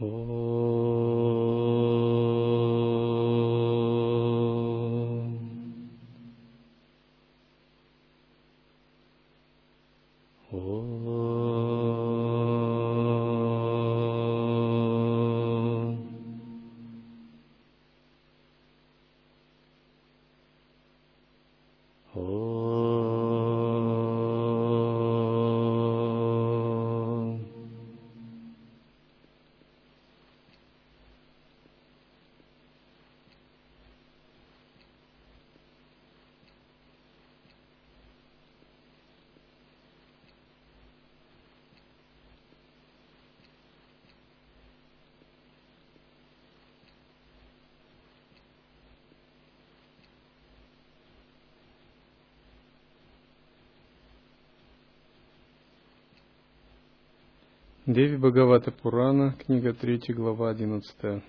Oh. Деви Бхагавата Пурана, книга 3, глава 11.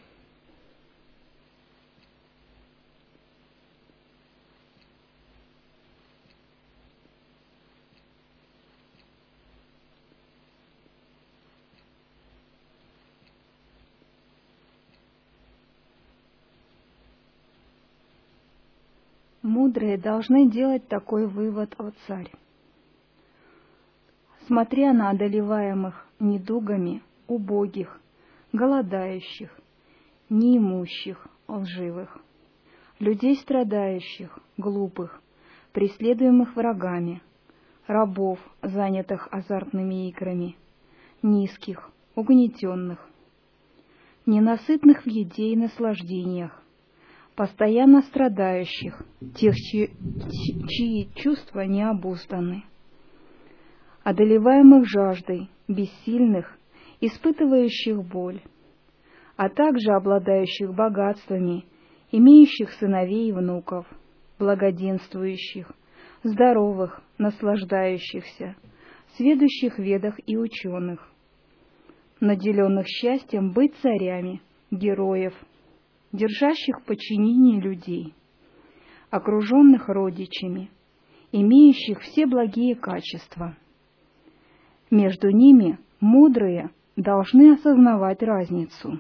Мудрые должны делать такой вывод, о царь. Смотря на одолеваемых недугами убогих, голодающих, неимущих, лживых, людей страдающих, глупых, преследуемых врагами, рабов, занятых азартными играми, низких, угнетенных, ненасытных в еде и наслаждениях, постоянно страдающих, тех, чьи, чьи чувства не обузданы, одолеваемых жаждой, бессильных, испытывающих боль, а также обладающих богатствами, имеющих сыновей и внуков, благоденствующих, здоровых, наслаждающихся, сведущих ведах и ученых, наделенных счастьем быть царями, героев, держащих в подчинении людей, окруженных родичами, имеющих все благие качества – между ними мудрые должны осознавать разницу.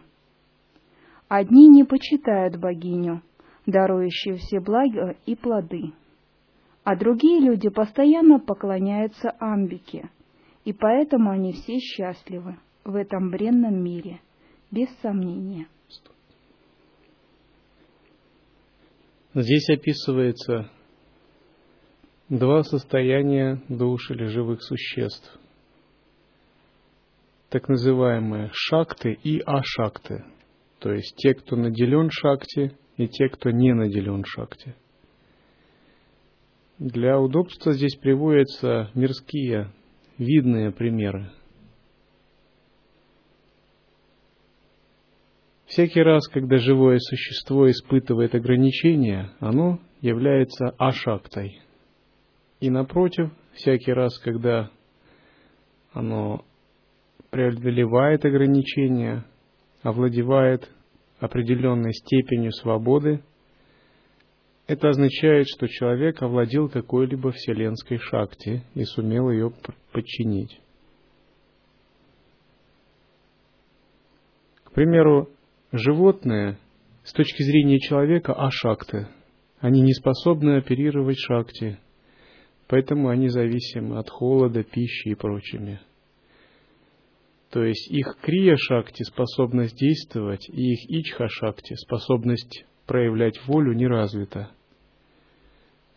Одни не почитают богиню, дарующую все блага и плоды, а другие люди постоянно поклоняются Амбике, и поэтому они все счастливы в этом бренном мире, без сомнения. Здесь описывается два состояния душ или живых существ – так называемые шакты и ашакты, то есть те, кто наделен шакти, и те, кто не наделен шакти. Для удобства здесь приводятся мирские, видные примеры. Всякий раз, когда живое существо испытывает ограничения, оно является ашактой. И напротив, всякий раз, когда оно преодолевает ограничения, овладевает определенной степенью свободы, это означает, что человек овладел какой-либо вселенской шакти и сумел ее подчинить. К примеру, животные с точки зрения человека ашакты. Они не способны оперировать шакти, поэтому они зависимы от холода, пищи и прочими. То есть их крия-шакти, способность действовать, и их ичха-шакти, способность проявлять волю, не развита.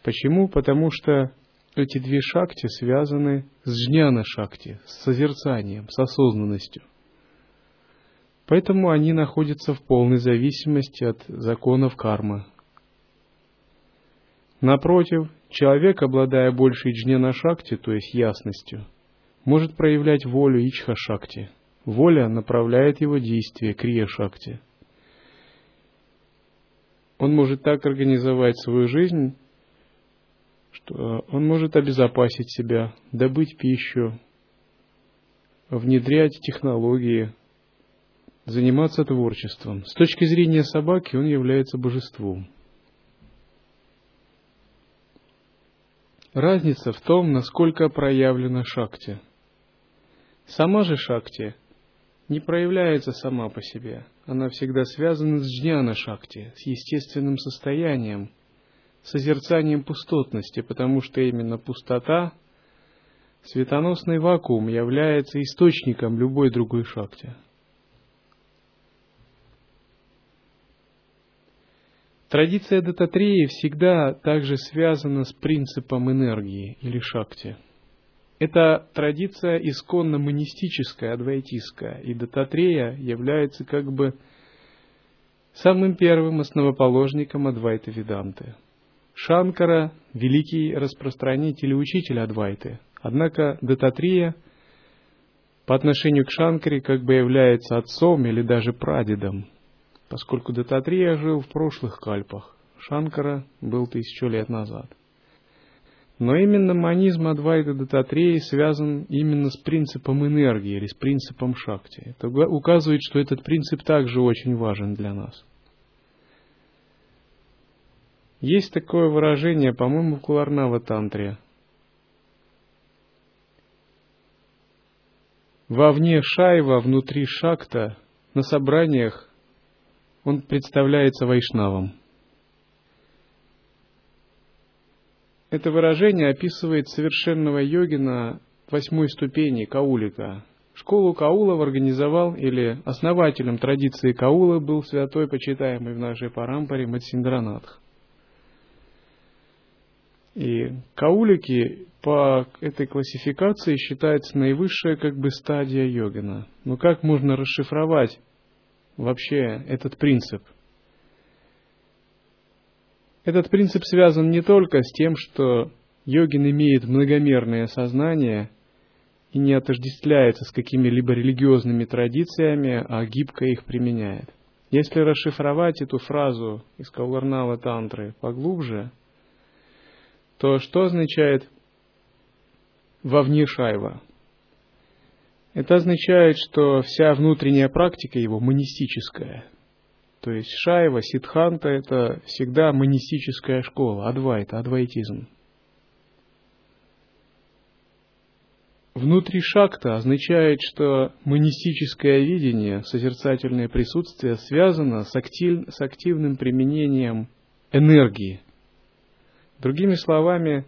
Почему? Потому что эти две шакти связаны с жняна-шакти, с созерцанием, с осознанностью. Поэтому они находятся в полной зависимости от законов кармы. Напротив, человек, обладая большей джняна-шакти, то есть ясностью – может проявлять волю Ичха-шакти. Воля направляет его действия, Крия-шакти. Он может так организовать свою жизнь, что он может обезопасить себя, добыть пищу, внедрять технологии, заниматься творчеством. С точки зрения собаки он является божеством. Разница в том, насколько проявлена шакти – Сама же Шакти не проявляется сама по себе. Она всегда связана с джняна шакти, с естественным состоянием, созерцанием пустотности, потому что именно пустота, светоносный вакуум является источником любой другой шакти. Традиция Дататреи всегда также связана с принципом энергии или шакти – это традиция исконно монистическая, адвайтистская, и Дататрея является как бы самым первым основоположником Адвайта Веданты. Шанкара – великий распространитель и учитель Адвайты. Однако Дататрея по отношению к Шанкаре как бы является отцом или даже прадедом, поскольку Дататрея жил в прошлых кальпах. Шанкара был тысячу лет назад. Но именно манизм Адвайта Дататреи связан именно с принципом энергии или с принципом шакти. Это указывает, что этот принцип также очень важен для нас. Есть такое выражение, по-моему, в Куларнава Тантре. Вовне Шайва, внутри Шакта, на собраниях он представляется вайшнавом. Это выражение описывает совершенного йогина восьмой ступени Каулика. Школу Каулов организовал или основателем традиции Каула был святой, почитаемый в нашей парампаре Матсиндранатх. И каулики по этой классификации считается наивысшая как бы стадия йогина. Но как можно расшифровать вообще этот принцип – этот принцип связан не только с тем, что йогин имеет многомерное сознание и не отождествляется с какими-либо религиозными традициями, а гибко их применяет. Если расшифровать эту фразу из Кауларнала Тантры поглубже, то что означает «вовне шайва»? Это означает, что вся внутренняя практика его монистическая – то есть Шайва, Сидханта – это всегда монистическая школа, адвайта, адвайтизм. Внутри шакта означает, что монистическое видение, созерцательное присутствие связано с, актив, с активным применением энергии. Другими словами,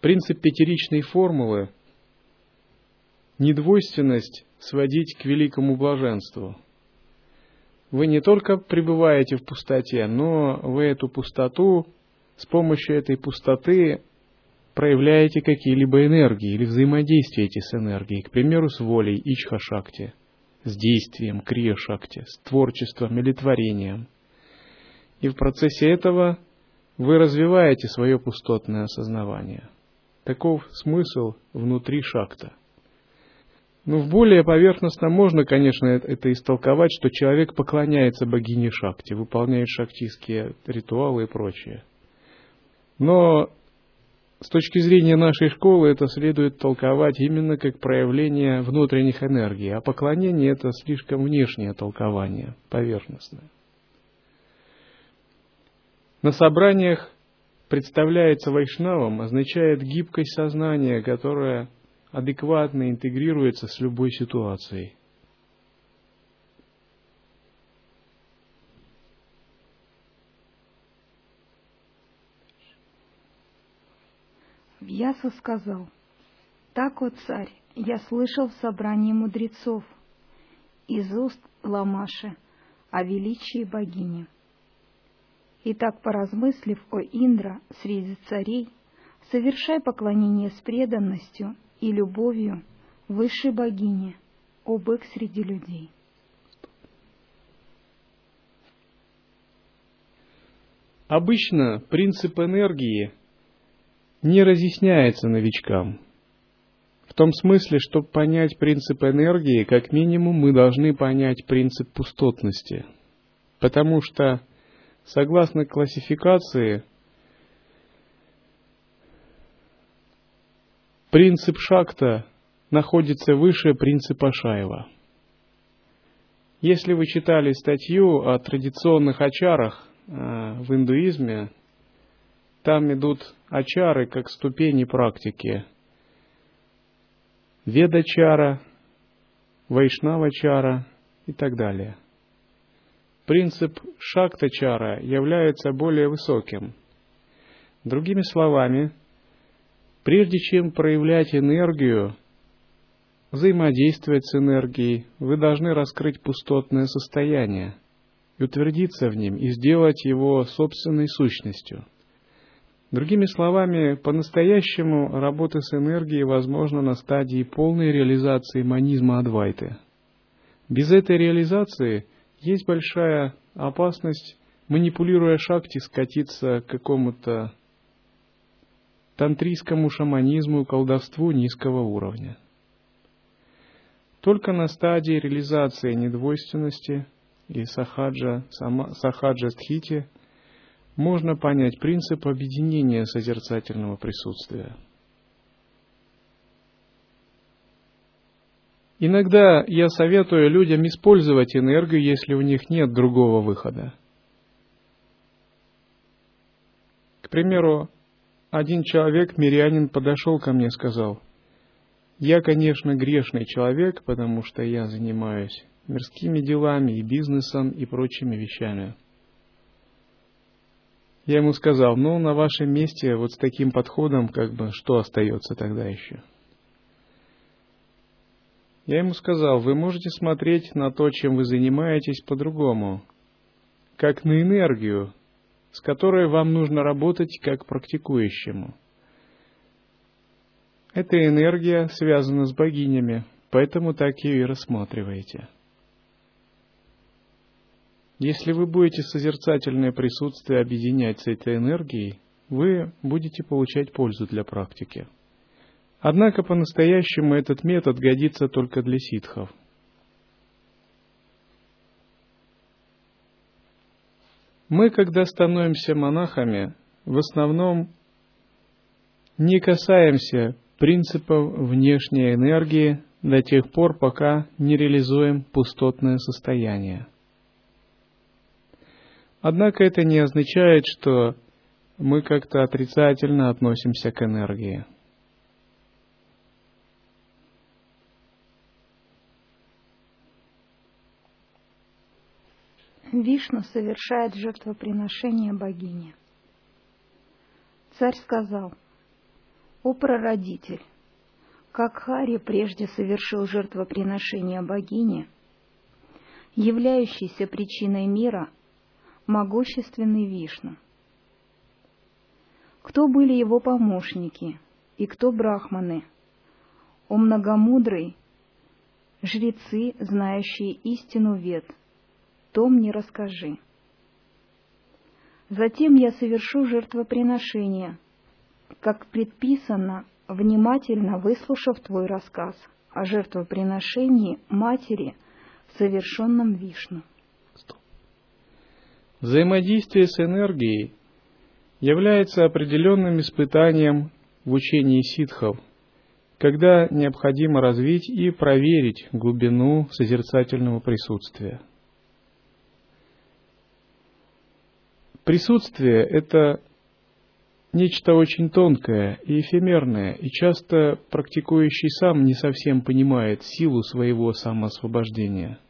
принцип пятеричной формулы – недвойственность сводить к великому блаженству – вы не только пребываете в пустоте, но вы эту пустоту с помощью этой пустоты проявляете какие-либо энергии или взаимодействуете с энергией, к примеру, с волей Ичха-шакти, с действием Крия-шакти, с творчеством или творением. И в процессе этого вы развиваете свое пустотное осознавание. Таков смысл внутри шакта – ну, в более поверхностно можно, конечно, это истолковать, что человек поклоняется богине Шакти, выполняет шактистские ритуалы и прочее. Но с точки зрения нашей школы это следует толковать именно как проявление внутренних энергий, а поклонение это слишком внешнее толкование, поверхностное. На собраниях представляется вайшнавом означает гибкость сознания, которая адекватно интегрируется с любой ситуацией. Вьяса сказал, «Так, о царь, я слышал в собрании мудрецов из уст Ламаши о величии богини. Итак, поразмыслив о Индра среди царей, совершай поклонение с преданностью и любовью высшей богини, о бык среди людей. Обычно принцип энергии не разъясняется новичкам. В том смысле, чтобы понять принцип энергии, как минимум мы должны понять принцип пустотности. Потому что, согласно классификации, Принцип Шакта находится выше принципа Шайва. Если вы читали статью о традиционных ачарах э, в индуизме, там идут ачары как ступени практики. Ведачара, вайшнава-чара и так далее. Принцип шакта-чара является более высоким. Другими словами, прежде чем проявлять энергию, взаимодействовать с энергией, вы должны раскрыть пустотное состояние и утвердиться в нем, и сделать его собственной сущностью. Другими словами, по-настоящему работа с энергией возможна на стадии полной реализации манизма Адвайты. Без этой реализации есть большая опасность, манипулируя шакти, скатиться к какому-то тантрийскому шаманизму и колдовству низкого уровня. Только на стадии реализации недвойственности и сахаджа, сама, сахаджа стхити можно понять принцип объединения созерцательного присутствия. Иногда я советую людям использовать энергию, если у них нет другого выхода. К примеру, один человек, мирянин, подошел ко мне и сказал, «Я, конечно, грешный человек, потому что я занимаюсь мирскими делами и бизнесом и прочими вещами». Я ему сказал, ну, на вашем месте вот с таким подходом, как бы, что остается тогда еще? Я ему сказал, вы можете смотреть на то, чем вы занимаетесь, по-другому, как на энергию, с которой вам нужно работать как практикующему. Эта энергия связана с богинями, поэтому так ее и рассматриваете. Если вы будете созерцательное присутствие объединять с этой энергией, вы будете получать пользу для практики. Однако по-настоящему этот метод годится только для ситхов. Мы, когда становимся монахами, в основном не касаемся принципов внешней энергии до тех пор, пока не реализуем пустотное состояние. Однако это не означает, что мы как-то отрицательно относимся к энергии. Вишну совершает жертвоприношение богине. Царь сказал, «О прародитель, как Хари прежде совершил жертвоприношение богине, являющейся причиной мира – могущественный Вишну. Кто были его помощники и кто брахманы? О многомудрый, жрецы, знающие истину вет, то мне расскажи. Затем я совершу жертвоприношение, как предписано, внимательно выслушав твой рассказ о жертвоприношении матери совершенном Вишну. Взаимодействие с энергией является определенным испытанием в учении ситхов, когда необходимо развить и проверить глубину созерцательного присутствия. Присутствие – это нечто очень тонкое и эфемерное, и часто практикующий сам не совсем понимает силу своего самоосвобождения –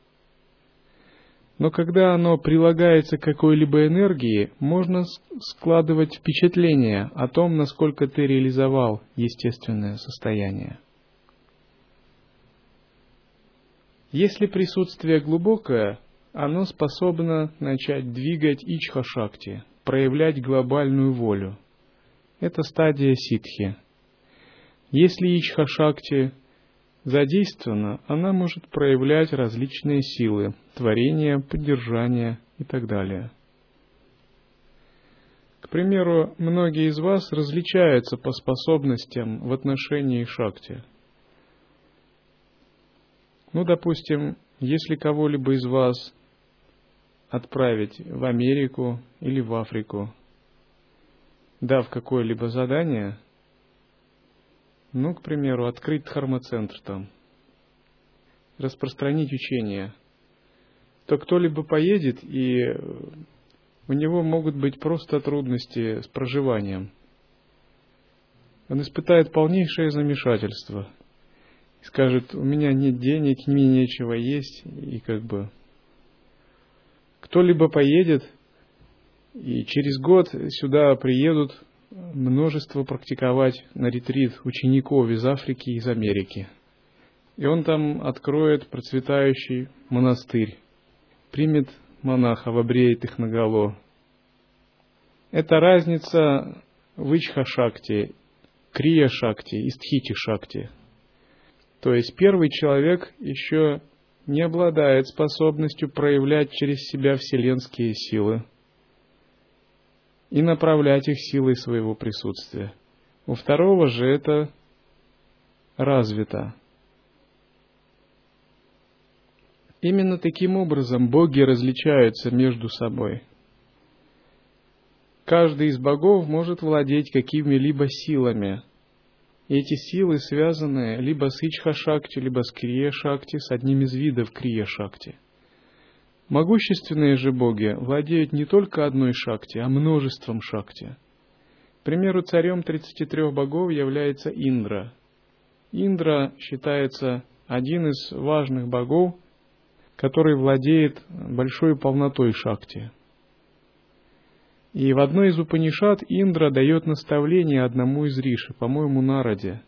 но когда оно прилагается к какой-либо энергии, можно складывать впечатление о том, насколько ты реализовал естественное состояние. Если присутствие глубокое, оно способно начать двигать ичха-шакти, проявлять глобальную волю. Это стадия ситхи. Если ичха-шакти задействована, она может проявлять различные силы, творения, поддержания и так далее. К примеру, многие из вас различаются по способностям в отношении шакти. Ну, допустим, если кого-либо из вас отправить в Америку или в Африку, дав какое-либо задание – ну, к примеру, открыть дхармоцентр там, распространить учение, то кто-либо поедет, и у него могут быть просто трудности с проживанием. Он испытает полнейшее замешательство. скажет, у меня нет денег, мне нечего есть, и как бы кто-либо поедет, и через год сюда приедут множество практиковать на ретрит учеников из Африки и из Америки. И он там откроет процветающий монастырь, примет монахов, обреет их наголо. Это разница в Ичха-шакти, Крия-шакти и Стхити-шакти. То есть первый человек еще не обладает способностью проявлять через себя вселенские силы и направлять их силой своего присутствия. У второго же это развито. Именно таким образом боги различаются между собой. Каждый из богов может владеть какими-либо силами. И эти силы связаны либо с Ичха-шакти, либо с Крия-шакти, с одним из видов Крия-шакти. Могущественные же боги владеют не только одной шакти, а множеством шакти. К примеру, царем 33 богов является Индра. Индра считается один из важных богов, который владеет большой полнотой шакти. И в одной из Упанишат Индра дает наставление одному из риши, по-моему, Нараде.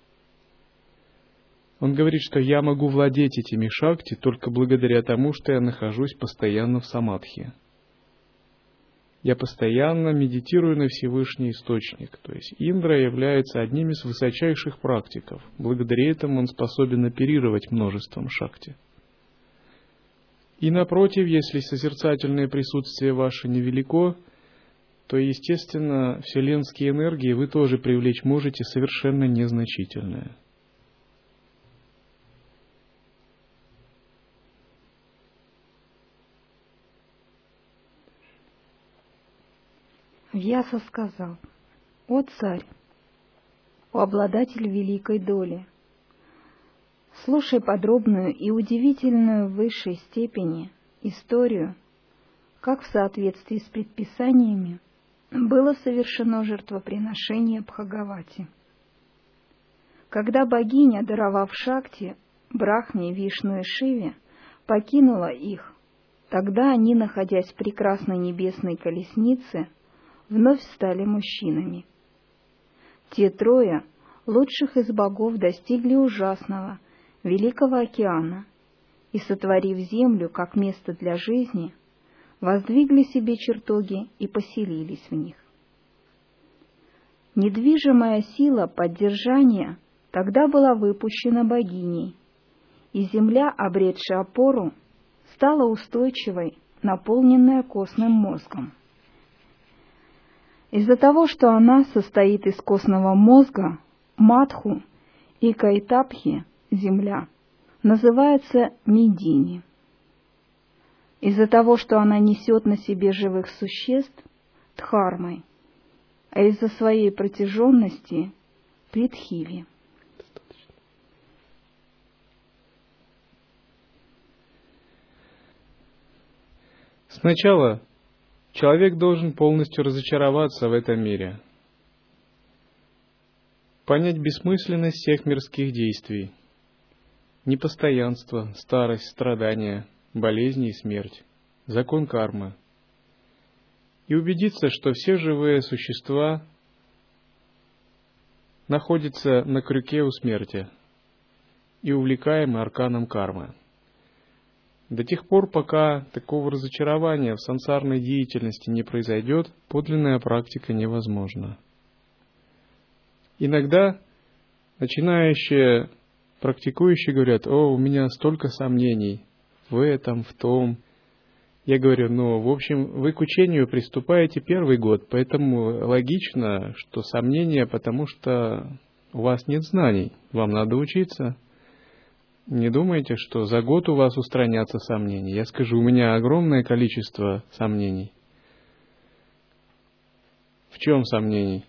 Он говорит, что я могу владеть этими шакти только благодаря тому, что я нахожусь постоянно в самадхи. Я постоянно медитирую на Всевышний Источник. То есть Индра является одним из высочайших практиков. Благодаря этому он способен оперировать множеством шакти. И напротив, если созерцательное присутствие ваше невелико, то, естественно, вселенские энергии вы тоже привлечь можете совершенно незначительные. Вьяса сказал, «О царь, о обладатель великой доли, Слушай подробную и удивительную в высшей степени историю, как в соответствии с предписаниями было совершено жертвоприношение Бхагавати. Когда богиня, даровав Шакти, Брахме, Вишну и Шиве, покинула их, тогда они, находясь в прекрасной небесной колеснице, вновь стали мужчинами. Те трое, лучших из богов, достигли ужасного, Великого океана и, сотворив землю как место для жизни, воздвигли себе чертоги и поселились в них. Недвижимая сила поддержания тогда была выпущена богиней, и земля, обретшая опору, стала устойчивой, наполненная костным мозгом. Из-за того, что она состоит из костного мозга, матху и кайтапхи земля, называется Медини. Из-за того, что она несет на себе живых существ, Дхармой, а из-за своей протяженности – Притхиви. Сначала человек должен полностью разочароваться в этом мире, понять бессмысленность всех мирских действий – непостоянство, старость, страдания, болезни и смерть, закон кармы. И убедиться, что все живые существа находятся на крюке у смерти и увлекаемы арканом кармы. До тех пор, пока такого разочарования в сансарной деятельности не произойдет, подлинная практика невозможна. Иногда начинающие Практикующие говорят, о, у меня столько сомнений в этом, в том. Я говорю, ну, в общем, вы к учению приступаете первый год, поэтому логично, что сомнения, потому что у вас нет знаний, вам надо учиться. Не думайте, что за год у вас устранятся сомнения. Я скажу, у меня огромное количество сомнений. В чем сомнений?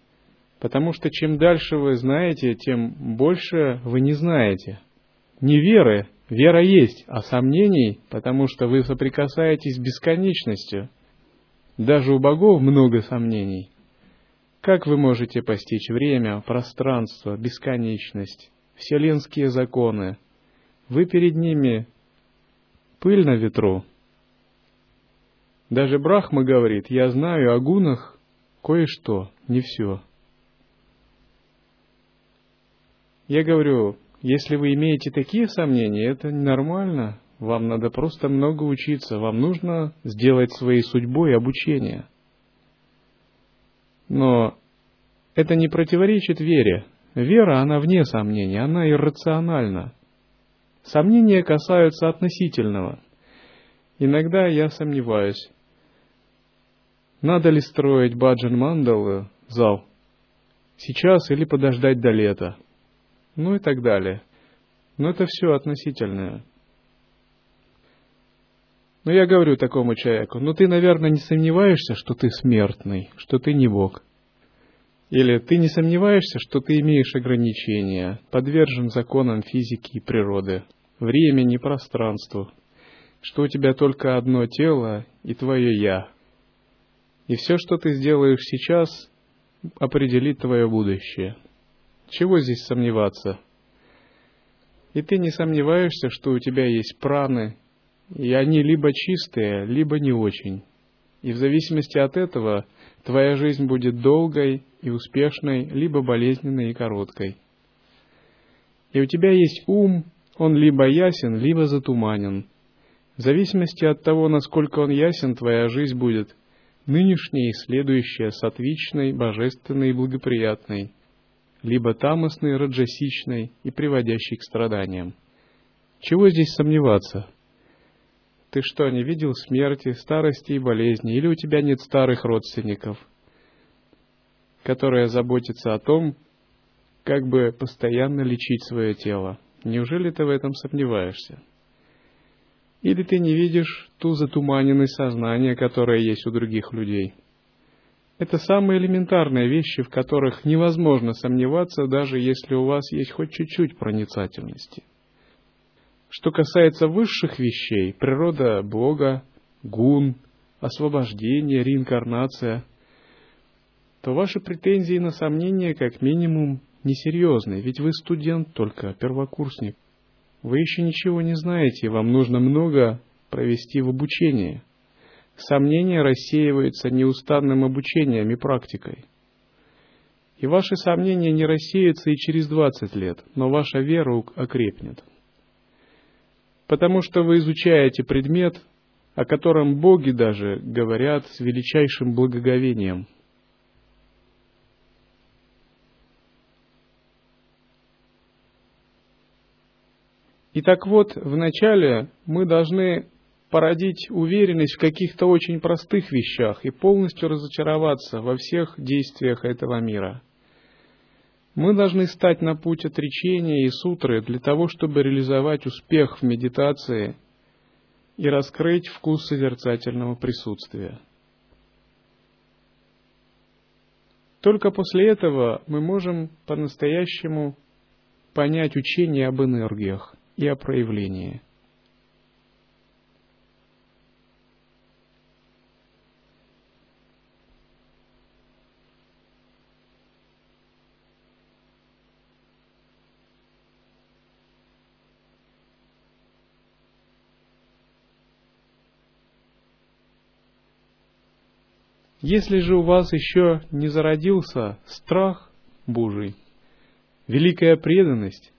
Потому что чем дальше вы знаете, тем больше вы не знаете. Не веры, вера есть, а сомнений, потому что вы соприкасаетесь с бесконечностью. Даже у богов много сомнений. Как вы можете постичь время, пространство, бесконечность, вселенские законы, Вы перед ними пыль на ветру. Даже Брахма говорит, я знаю о гунах кое-что, не все. Я говорю, если вы имеете такие сомнения, это нормально. Вам надо просто много учиться. Вам нужно сделать своей судьбой обучение. Но это не противоречит вере. Вера, она вне сомнений, она иррациональна. Сомнения касаются относительного. Иногда я сомневаюсь, надо ли строить Баджан Мандал зал сейчас или подождать до лета, ну и так далее. Но это все относительное. Но я говорю такому человеку, ну ты, наверное, не сомневаешься, что ты смертный, что ты не Бог. Или ты не сомневаешься, что ты имеешь ограничения, подвержен законам физики и природы, времени, пространству, что у тебя только одно тело и твое «я». И все, что ты сделаешь сейчас, определит твое будущее. Чего здесь сомневаться? И ты не сомневаешься, что у тебя есть праны, и они либо чистые, либо не очень. И в зависимости от этого твоя жизнь будет долгой и успешной, либо болезненной и короткой. И у тебя есть ум, он либо ясен, либо затуманен. В зависимости от того, насколько он ясен, твоя жизнь будет нынешняя и следующая сатвичной, божественной и благоприятной, либо тамосной, раджасичной и приводящей к страданиям. Чего здесь сомневаться? Ты что, не видел смерти, старости и болезни, или у тебя нет старых родственников, которые заботятся о том, как бы постоянно лечить свое тело? Неужели ты в этом сомневаешься? Или ты не видишь ту затуманенность сознания, которая есть у других людей? Это самые элементарные вещи, в которых невозможно сомневаться, даже если у вас есть хоть чуть-чуть проницательности. Что касается высших вещей, природа Бога, гун, освобождение, реинкарнация, то ваши претензии на сомнения как минимум несерьезны, ведь вы студент только, первокурсник. Вы еще ничего не знаете, вам нужно много провести в обучении. Сомнения рассеиваются неустанным обучением и практикой. И ваши сомнения не рассеются и через 20 лет, но ваша вера окрепнет. Потому что вы изучаете предмет, о котором боги даже говорят с величайшим благоговением – И так вот, вначале мы должны породить уверенность в каких-то очень простых вещах и полностью разочароваться во всех действиях этого мира. Мы должны стать на путь отречения и сутры для того, чтобы реализовать успех в медитации и раскрыть вкус созерцательного присутствия. Только после этого мы можем по-настоящему понять учение об энергиях и о проявлении. Если же у вас еще не зародился страх Божий, великая преданность,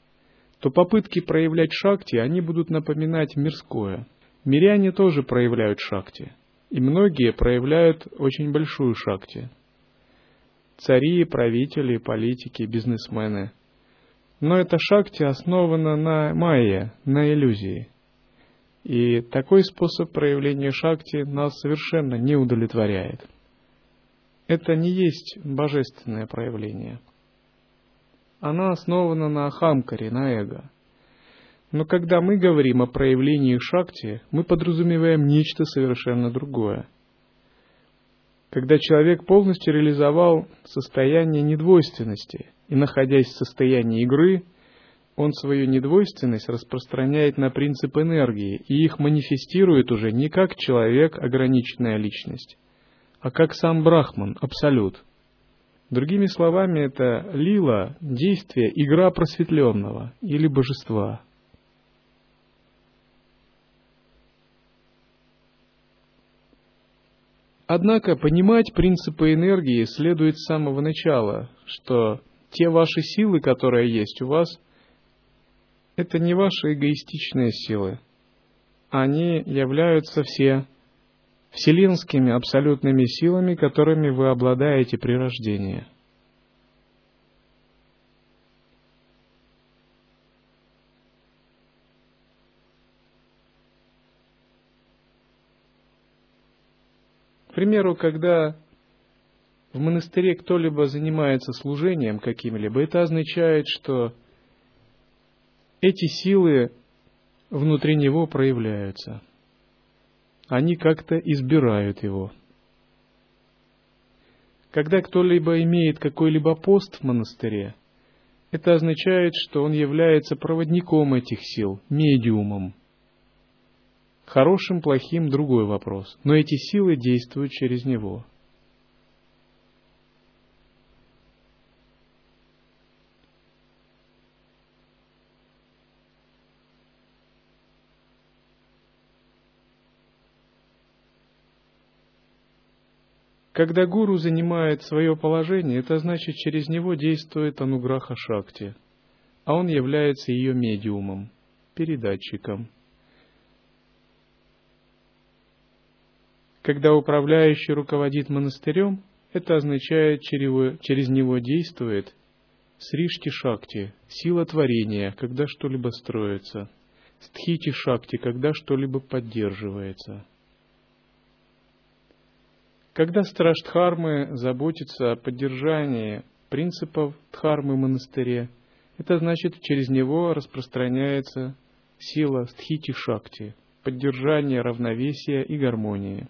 то попытки проявлять шакти, они будут напоминать мирское. Миряне тоже проявляют шакти, и многие проявляют очень большую шакти. Цари, правители, политики, бизнесмены. Но эта шакти основана на майе, на иллюзии. И такой способ проявления шакти нас совершенно не удовлетворяет. Это не есть божественное проявление – она основана на ахамкаре, на эго. Но когда мы говорим о проявлении шакти, мы подразумеваем нечто совершенно другое. Когда человек полностью реализовал состояние недвойственности и, находясь в состоянии игры, он свою недвойственность распространяет на принцип энергии и их манифестирует уже не как человек, ограниченная личность, а как сам Брахман, Абсолют. Другими словами, это лила, действие, игра просветленного или божества. Однако понимать принципы энергии следует с самого начала, что те ваши силы, которые есть у вас, это не ваши эгоистичные силы. Они являются все вселенскими абсолютными силами, которыми вы обладаете при рождении – примеру, когда в монастыре кто-либо занимается служением каким-либо, это означает, что эти силы внутри него проявляются. Они как-то избирают его. Когда кто-либо имеет какой-либо пост в монастыре, это означает, что он является проводником этих сил, медиумом – Хорошим, плохим – другой вопрос. Но эти силы действуют через него. Когда гуру занимает свое положение, это значит, через него действует ануграха шакти, а он является ее медиумом, передатчиком – Когда управляющий руководит монастырем, это означает, через него действует Сришти Шакти, сила творения, когда что-либо строится, Стхити Шакти, когда что-либо поддерживается. Когда страж Дхармы заботится о поддержании принципов Дхармы в монастыре, это значит, через него распространяется сила Стхити Шакти, поддержание равновесия и гармонии.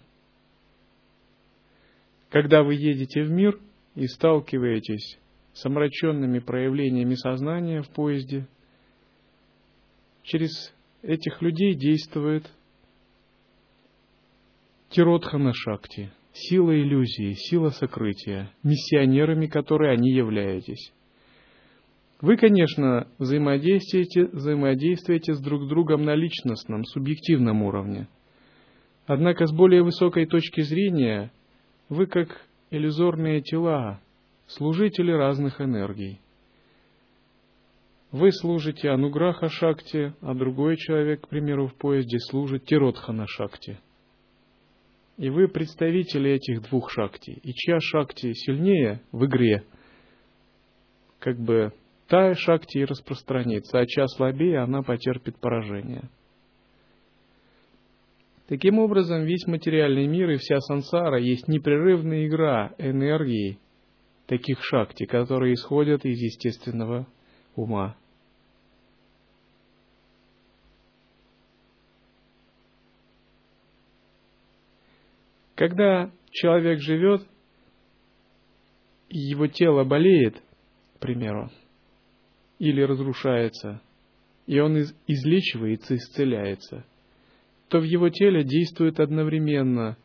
Когда вы едете в мир и сталкиваетесь с омраченными проявлениями сознания в поезде, через этих людей действует Тиротхана Шакти, сила иллюзии, сила сокрытия, миссионерами, которые они являетесь. Вы, конечно, взаимодействуете, взаимодействуете с друг другом на личностном, субъективном уровне. Однако с более высокой точки зрения вы как иллюзорные тела, служители разных энергий. Вы служите Ануграха Шакти, а другой человек, к примеру, в поезде служит Тиротхана Шакти. И вы представители этих двух Шакти. И чья Шакти сильнее в игре, как бы та Шакти и распространится, а чья слабее, она потерпит поражение. Таким образом, весь материальный мир и вся сансара есть непрерывная игра энергии таких шакти, которые исходят из естественного ума. Когда человек живет, и его тело болеет, к примеру, или разрушается, и он излечивается, исцеляется – то в его теле действуют одновременно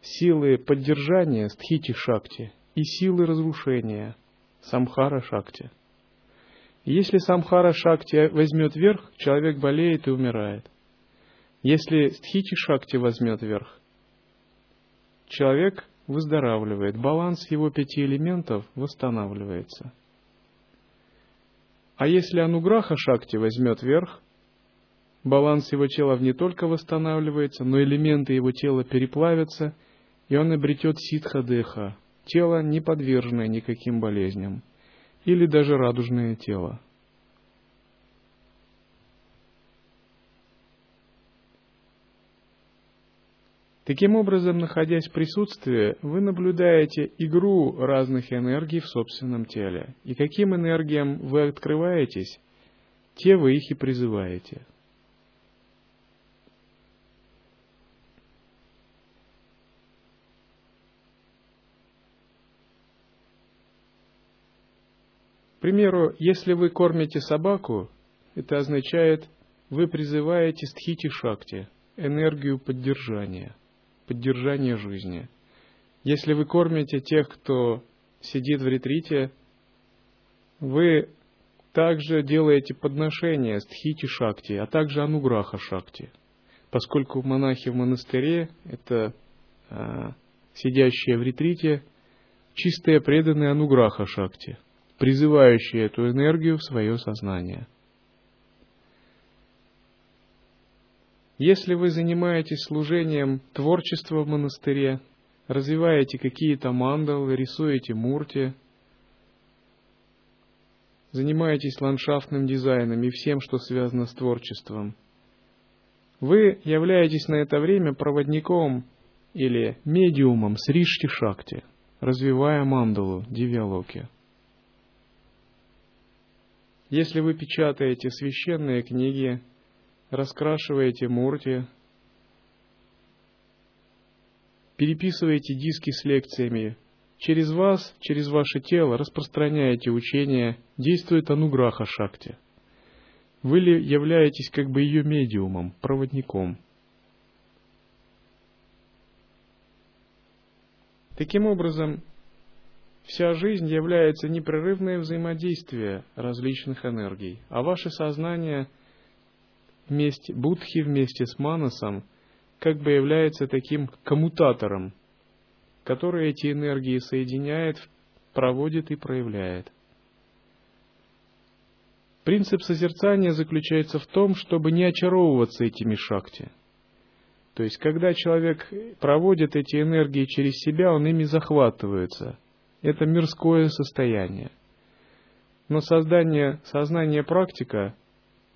силы поддержания стхити шакти и силы разрушения самхара шакти. Если самхара шакти возьмет верх, человек болеет и умирает. Если стхити шакти возьмет верх, человек выздоравливает, баланс его пяти элементов восстанавливается. А если ануграха шакти возьмет верх, баланс его тела не только восстанавливается, но элементы его тела переплавятся, и он обретет ситха-деха, тело, не подверженное никаким болезням, или даже радужное тело. Таким образом, находясь в присутствии, вы наблюдаете игру разных энергий в собственном теле. И каким энергиям вы открываетесь, те вы их и призываете – К примеру, если вы кормите собаку, это означает, вы призываете стхити шакти, энергию поддержания, поддержания жизни. Если вы кормите тех, кто сидит в ретрите, вы также делаете подношение стхити шакти, а также ануграха шакти, поскольку монахи в монастыре – это а, сидящие в ретрите, чистые преданные Ануграха Шакти, призывающие эту энергию в свое сознание. Если вы занимаетесь служением творчества в монастыре, развиваете какие-то мандалы, рисуете мурти, занимаетесь ландшафтным дизайном и всем, что связано с творчеством, вы являетесь на это время проводником или медиумом Сришти Шакти, развивая мандалу, дивиалоки. Если вы печатаете священные книги, раскрашиваете мурти, переписываете диски с лекциями, через вас, через ваше тело распространяете учение, действует ануграха шакти. Вы ли являетесь как бы ее медиумом, проводником – Таким образом, вся жизнь является непрерывное взаимодействие различных энергий, а ваше сознание вместе, будхи вместе с манасом как бы является таким коммутатором, который эти энергии соединяет, проводит и проявляет. Принцип созерцания заключается в том, чтобы не очаровываться этими шакти – то есть, когда человек проводит эти энергии через себя, он ими захватывается. Это мирское состояние. Но создание, сознание практика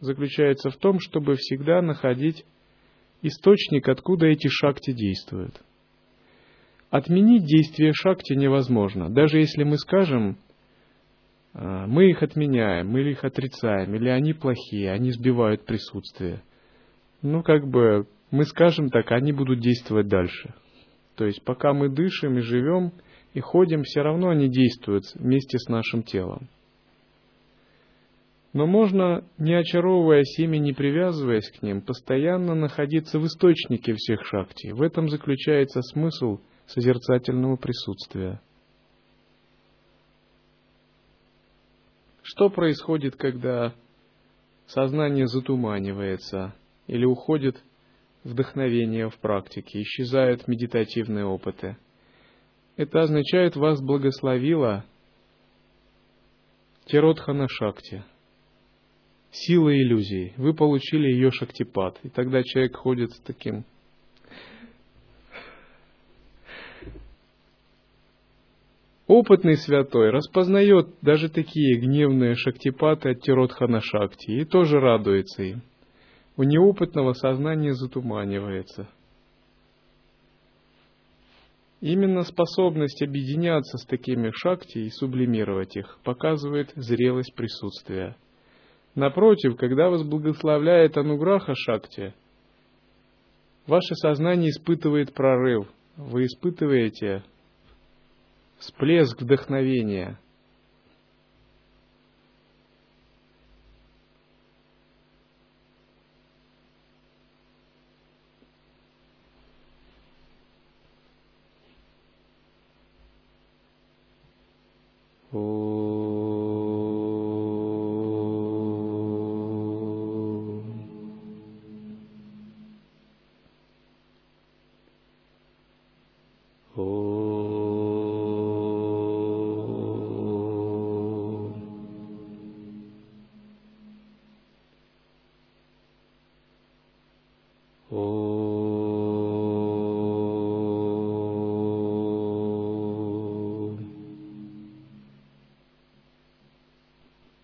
заключается в том, чтобы всегда находить источник, откуда эти шакти действуют. Отменить действие шакти невозможно. Даже если мы скажем, «А, мы их отменяем, мы их отрицаем, или они плохие, они сбивают присутствие. Ну, как бы мы скажем так, они будут действовать дальше. То есть пока мы дышим и живем и ходим, все равно они действуют вместе с нашим телом. Но можно, не очаровываясь ими, не привязываясь к ним, постоянно находиться в источнике всех шакти. В этом заключается смысл созерцательного присутствия. Что происходит, когда сознание затуманивается или уходит вдохновение в практике, исчезают медитативные опыты. Это означает, вас благословила Тиротхана Шакти, сила иллюзий. Вы получили ее шактипад. И тогда человек ходит с таким Опытный святой распознает даже такие гневные шактипаты от Тиротхана Шакти и тоже радуется им у неопытного сознание затуманивается. Именно способность объединяться с такими шакти и сублимировать их показывает зрелость присутствия. Напротив, когда вас благословляет Ануграха Шакти, ваше сознание испытывает прорыв, вы испытываете всплеск вдохновения –